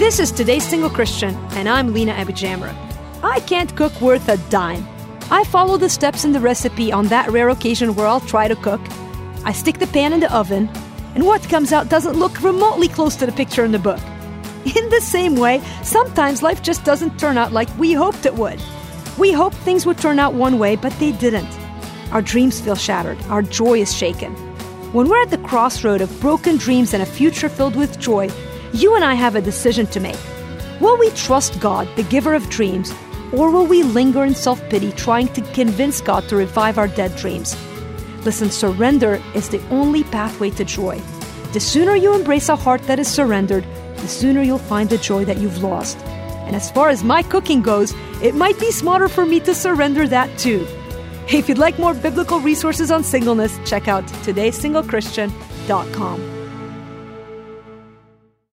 This is Today's Single Christian, and I'm Lina Abujamra. I can't cook worth a dime. I follow the steps in the recipe on that rare occasion where I'll try to cook. I stick the pan in the oven, and what comes out doesn't look remotely close to the picture in the book. In the same way, sometimes life just doesn't turn out like we hoped it would. We hoped things would turn out one way, but they didn't. Our dreams feel shattered, our joy is shaken. When we're at the crossroad of broken dreams and a future filled with joy, you and I have a decision to make. Will we trust God, the giver of dreams, or will we linger in self pity trying to convince God to revive our dead dreams? Listen, surrender is the only pathway to joy. The sooner you embrace a heart that is surrendered, the sooner you'll find the joy that you've lost. And as far as my cooking goes, it might be smarter for me to surrender that too. If you'd like more biblical resources on singleness, check out todaysinglechristian.com.